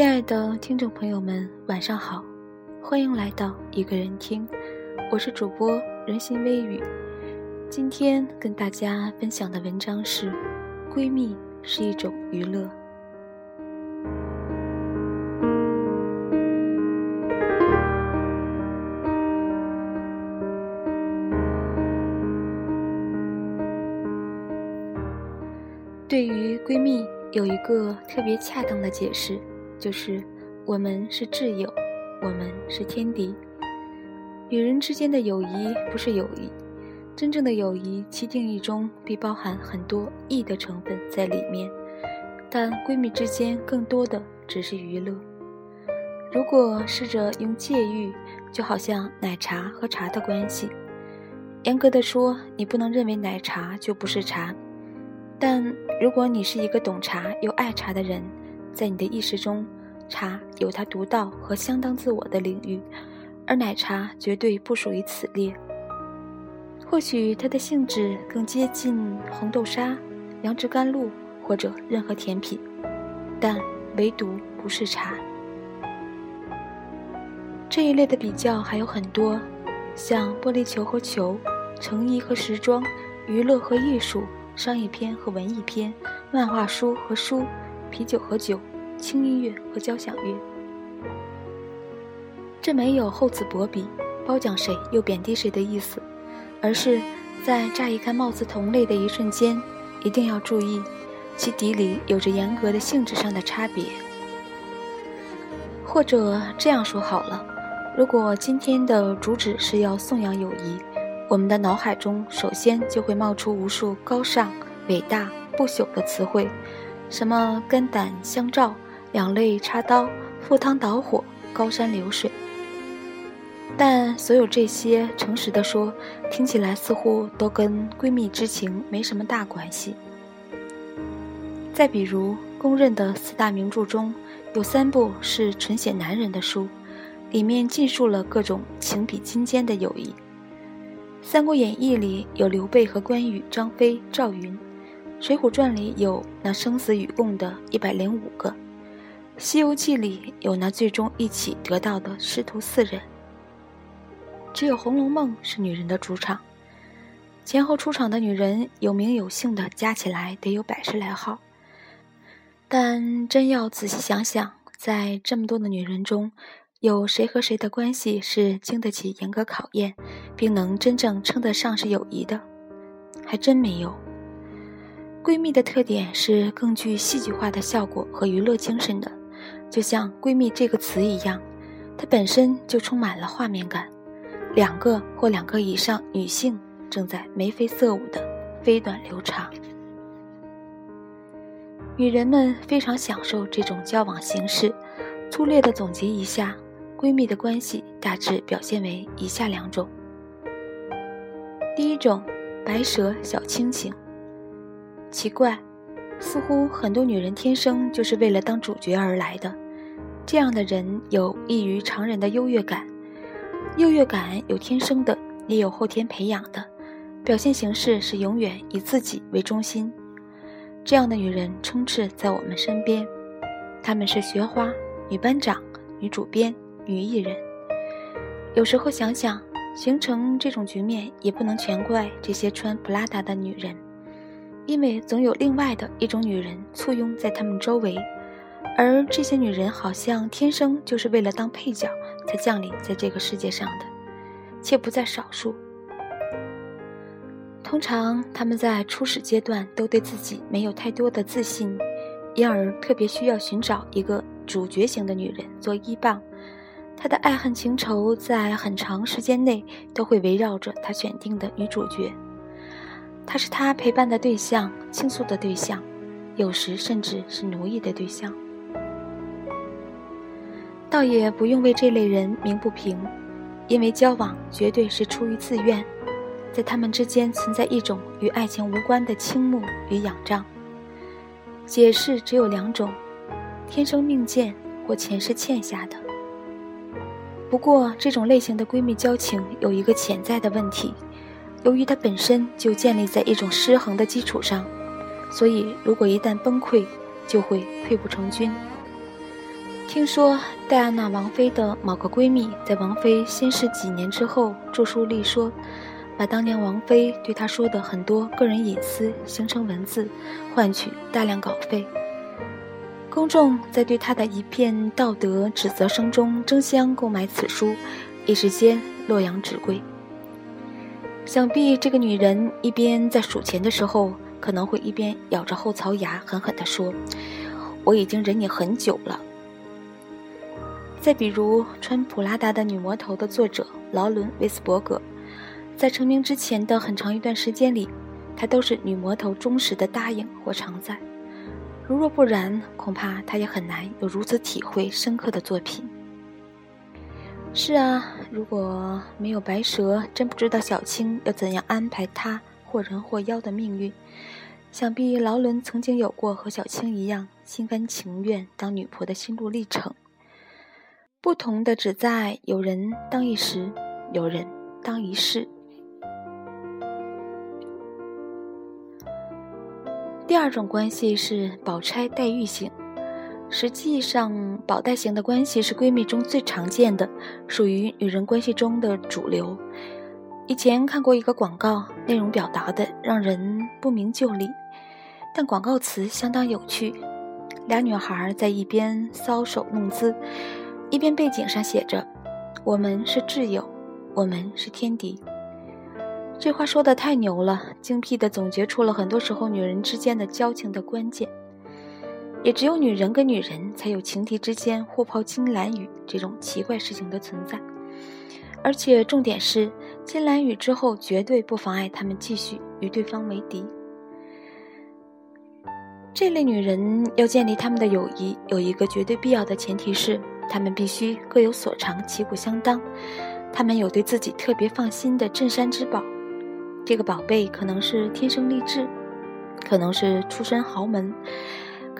亲爱的听众朋友们，晚上好，欢迎来到一个人听，我是主播人心微语。今天跟大家分享的文章是：闺蜜是一种娱乐。对于闺蜜有一个特别恰当的解释，就是我们是挚友，我们是天敌。女人之间的友谊不是友谊，真正的友谊其定义中必包含很多义的成分在里面，但闺蜜之间更多的只是娱乐。如果试着用借喻，就好像奶茶和茶的关系，严格的说，你不能认为奶茶就不是茶。但如果你是一个懂茶又爱茶的人，在你的意识中，茶有它独到和相当自我的领域，而奶茶绝对不属于此列。或许它的性质更接近红豆沙、杨枝甘露或者任何甜品，但唯独不是茶。这一类的比较还有很多，像玻璃球和球、成衣和时装、娱乐和艺术。商业片和文艺片，漫画书和书，啤酒和酒，轻音乐和交响乐。这没有厚此薄彼、褒奖谁又贬低谁的意思，而是在乍一看貌似同类的一瞬间，一定要注意，其底里有着严格的性质上的差别。或者这样说好了，如果今天的主旨是要颂扬友谊。我们的脑海中首先就会冒出无数高尚、伟大、不朽的词汇，什么肝胆相照、两肋插刀、赴汤蹈火、高山流水。但所有这些，诚实的说，听起来似乎都跟闺蜜之情没什么大关系。再比如，公认的四大名著中，有三部是纯写男人的书，里面尽述了各种情比金坚的友谊。《三国演义》里有刘备和关羽、张飞、赵云，《水浒传》里有那生死与共的一百零五个，《西游记》里有那最终一起得到的师徒四人。只有《红楼梦》是女人的主场，前后出场的女人有名有姓的加起来得有百十来号。但真要仔细想想，在这么多的女人中，有谁和谁的关系是经得起严格考验，并能真正称得上是友谊的？还真没有。闺蜜的特点是更具戏剧化的效果和娱乐精神的，就像“闺蜜”这个词一样，它本身就充满了画面感。两个或两个以上女性正在眉飞色舞的飞短流长，女人们非常享受这种交往形式。粗略的总结一下。闺蜜的关系大致表现为以下两种：第一种，白蛇小清醒。奇怪，似乎很多女人天生就是为了当主角而来的。这样的人有异于常人的优越感，优越感有天生的，也有后天培养的。表现形式是永远以自己为中心。这样的女人充斥在我们身边，她们是学花、女班长、女主编。女艺人，有时候想想，形成这种局面也不能全怪这些穿普拉达的女人，因为总有另外的一种女人簇拥在他们周围，而这些女人好像天生就是为了当配角才降临在这个世界上的，且不在少数。通常他们在初始阶段都对自己没有太多的自信，因而特别需要寻找一个主角型的女人做依傍。他的爱恨情仇在很长时间内都会围绕着他选定的女主角，她是他陪伴的对象、倾诉的对象，有时甚至是奴役的对象。倒也不用为这类人鸣不平，因为交往绝对是出于自愿，在他们之间存在一种与爱情无关的倾慕与仰仗。解释只有两种：天生命贱，或前世欠下的。不过，这种类型的闺蜜交情有一个潜在的问题，由于它本身就建立在一种失衡的基础上，所以如果一旦崩溃，就会溃不成军。听说戴安娜王妃的某个闺蜜在王妃仙逝几年之后著书立说，把当年王妃对她说的很多个人隐私形成文字，换取大量稿费。公众在对她的一片道德指责声中争相购买此书，一时间洛阳纸贵。想必这个女人一边在数钱的时候，可能会一边咬着后槽牙，狠狠地说：“我已经忍你很久了。”再比如，穿普拉达的女魔头的作者劳伦·威斯伯格，在成名之前的很长一段时间里，她都是女魔头忠实的答应或常在。如若不然，恐怕她也很难有如此体会深刻的作品。是啊，如果没有白蛇，真不知道小青要怎样安排他或人或妖的命运。想必劳伦曾经有过和小青一样心甘情愿当女仆的心路历程。不同的只在有人当一时，有人当一世。第二种关系是宝钗黛玉型，实际上宝黛型的关系是闺蜜中最常见的，属于女人关系中的主流。以前看过一个广告，内容表达的让人不明就里，但广告词相当有趣。俩女孩在一边搔首弄姿。一边背景上写着：“我们是挚友，我们是天敌。”这话说的太牛了，精辟的总结出了很多时候女人之间的交情的关键。也只有女人跟女人才有情敌之间互抛金兰语这种奇怪事情的存在。而且重点是，金兰语之后绝对不妨碍他们继续与对方为敌。这类女人要建立他们的友谊，有一个绝对必要的前提是。他们必须各有所长，旗鼓相当。他们有对自己特别放心的镇山之宝，这个宝贝可能是天生丽质，可能是出身豪门，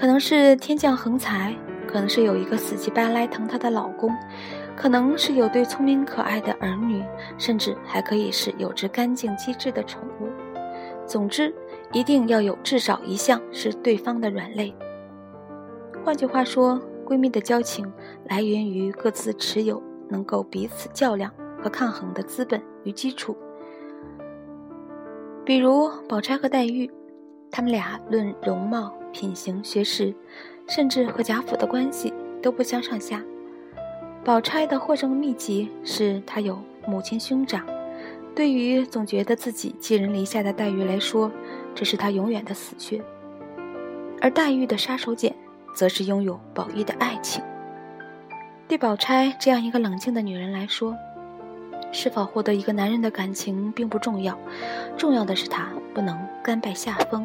可能是天降横财，可能是有一个死乞白赖疼她的老公，可能是有对聪明可爱的儿女，甚至还可以是有着干净机智的宠物。总之，一定要有至少一项是对方的软肋。换句话说。闺蜜的交情来源于各自持有能够彼此较量和抗衡的资本与基础。比如宝钗和黛玉，她们俩论容貌、品行、学识，甚至和贾府的关系都不相上下。宝钗的获胜秘籍是她有母亲兄长，对于总觉得自己寄人篱下的黛玉来说，这是她永远的死穴。而黛玉的杀手锏。则是拥有宝玉的爱情。对宝钗这样一个冷静的女人来说，是否获得一个男人的感情并不重要，重要的是她不能甘拜下风。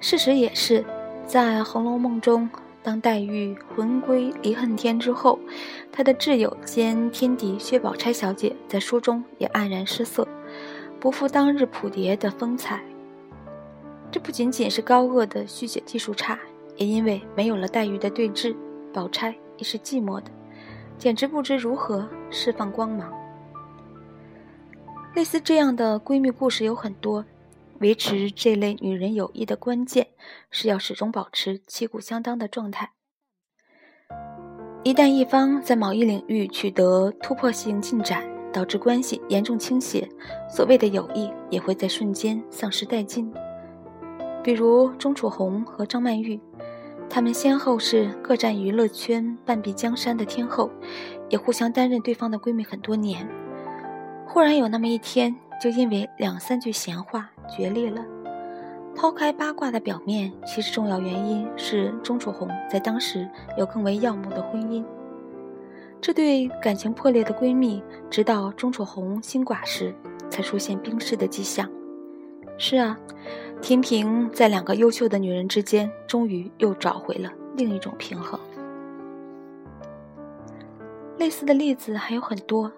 事实也是，在《红楼梦》中，当黛玉魂归离恨天之后，她的挚友兼天敌薛宝钗小姐在书中也黯然失色，不复当日谱牒的风采。这不仅仅是高鹗的续写技术差，也因为没有了黛玉的对峙，宝钗也是寂寞的，简直不知如何释放光芒。类似这样的闺蜜故事有很多，维持这类女人友谊的关键是要始终保持旗鼓相当的状态。一旦一方在某一领域取得突破性进展，导致关系严重倾斜，所谓的友谊也会在瞬间丧失殆尽。比如钟楚红和张曼玉，她们先后是各占娱乐圈半壁江山的天后，也互相担任对方的闺蜜很多年。忽然有那么一天，就因为两三句闲话决裂了。抛开八卦的表面，其实重要原因是钟楚红在当时有更为耀目的婚姻。这对感情破裂的闺蜜，直到钟楚红心寡时，才出现冰释的迹象。是啊。天平在两个优秀的女人之间，终于又找回了另一种平衡。类似的例子还有很多。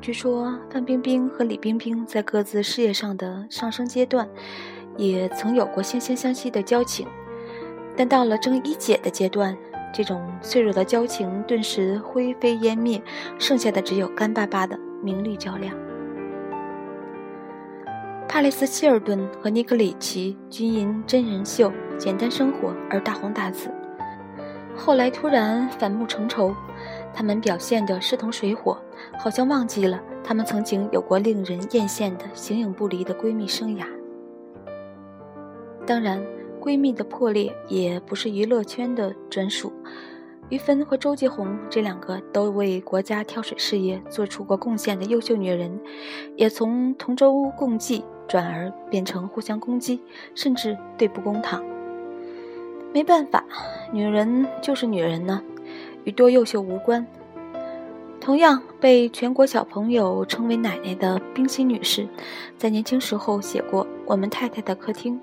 据说范冰冰和李冰冰在各自事业上的上升阶段，也曾有过惺惺相惜的交情，但到了争一姐的阶段，这种脆弱的交情顿时灰飞烟灭，剩下的只有干巴巴的名利较量。帕雷斯希尔顿和尼格里奇均因真人秀《简单生活》而大红大紫，后来突然反目成仇，她们表现得势同水火，好像忘记了她们曾经有过令人艳羡的形影不离的闺蜜生涯。当然，闺蜜的破裂也不是娱乐圈的专属。于芬和周继红这两个都为国家跳水事业做出过贡献的优秀女人，也从同舟共济转而变成互相攻击，甚至对簿公堂。没办法，女人就是女人呢，与多优秀无关。同样被全国小朋友称为奶奶的冰心女士，在年轻时候写过《我们太太的客厅》。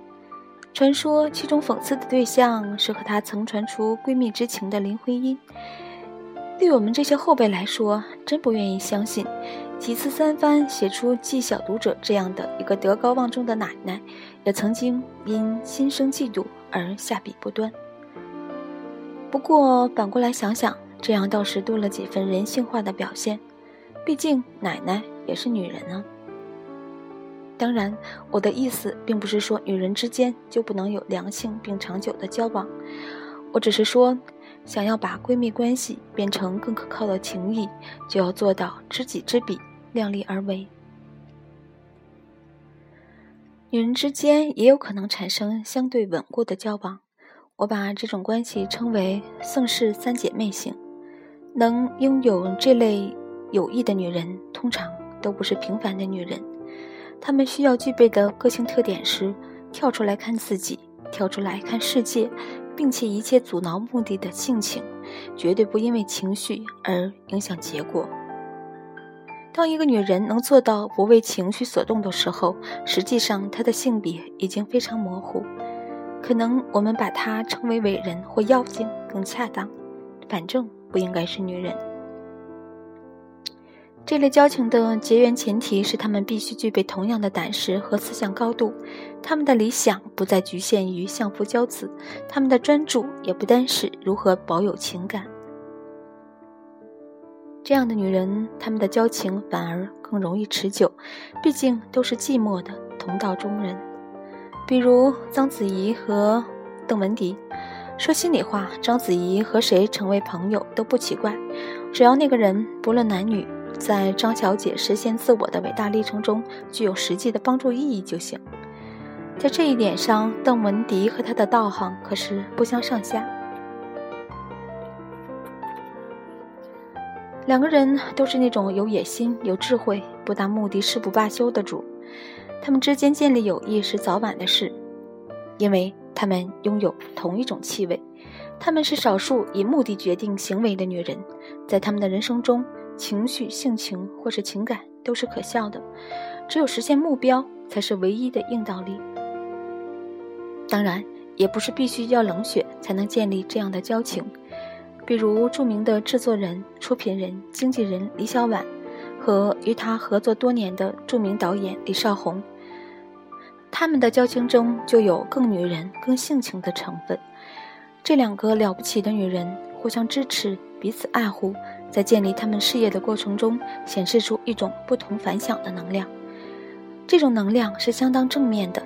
传说其中讽刺的对象是和她曾传出闺蜜之情的林徽因。对我们这些后辈来说，真不愿意相信，几次三番写出继小读者这样的一个德高望重的奶奶，也曾经因心生嫉妒而下笔不端。不过反过来想想，这样倒是多了几分人性化的表现，毕竟奶奶也是女人啊。当然，我的意思并不是说女人之间就不能有良性并长久的交往，我只是说，想要把闺蜜关系变成更可靠的情谊，就要做到知己知彼，量力而为。女人之间也有可能产生相对稳固的交往，我把这种关系称为宋氏三姐妹型。能拥有这类友谊的女人，通常都不是平凡的女人。她们需要具备的个性特点是：跳出来看自己，跳出来看世界，并且一切阻挠目的的性情，绝对不因为情绪而影响结果。当一个女人能做到不为情绪所动的时候，实际上她的性别已经非常模糊。可能我们把她称为伟人或妖精更恰当，反正不应该是女人。这类交情的结缘前提是，他们必须具备同样的胆识和思想高度，他们的理想不再局限于相夫教子，他们的专注也不单是如何保有情感。这样的女人，他们的交情反而更容易持久，毕竟都是寂寞的同道中人。比如章子怡和邓文迪，说心里话，章子怡和谁成为朋友都不奇怪，只要那个人不论男女。在张小姐实现自我的伟大历程中，具有实际的帮助意义就行。在这一点上，邓文迪和他的道行可是不相上下。两个人都是那种有野心、有智慧、不达目的誓不罢休的主。他们之间建立友谊是早晚的事，因为他们拥有同一种气味。他们是少数以目的决定行为的女人，在他们的人生中。情绪、性情或是情感都是可笑的，只有实现目标才是唯一的硬道理。当然，也不是必须要冷血才能建立这样的交情。比如著名的制作人、出品人、经纪人李小婉，和与他合作多年的著名导演李少红，他们的交情中就有更女人、更性情的成分。这两个了不起的女人互相支持，彼此爱护。在建立他们事业的过程中，显示出一种不同凡响的能量。这种能量是相当正面的，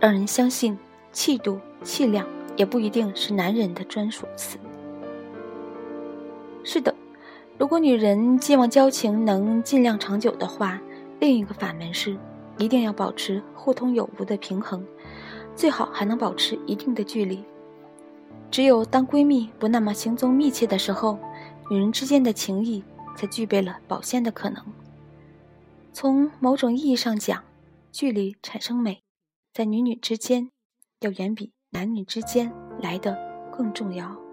让人相信气度、气量也不一定是男人的专属词。是的，如果女人寄望交情能尽量长久的话，另一个法门是一定要保持互通有无的平衡，最好还能保持一定的距离。只有当闺蜜不那么行踪密切的时候。女人之间的情谊才具备了保鲜的可能。从某种意义上讲，距离产生美，在女女之间，要远比男女之间来的更重要。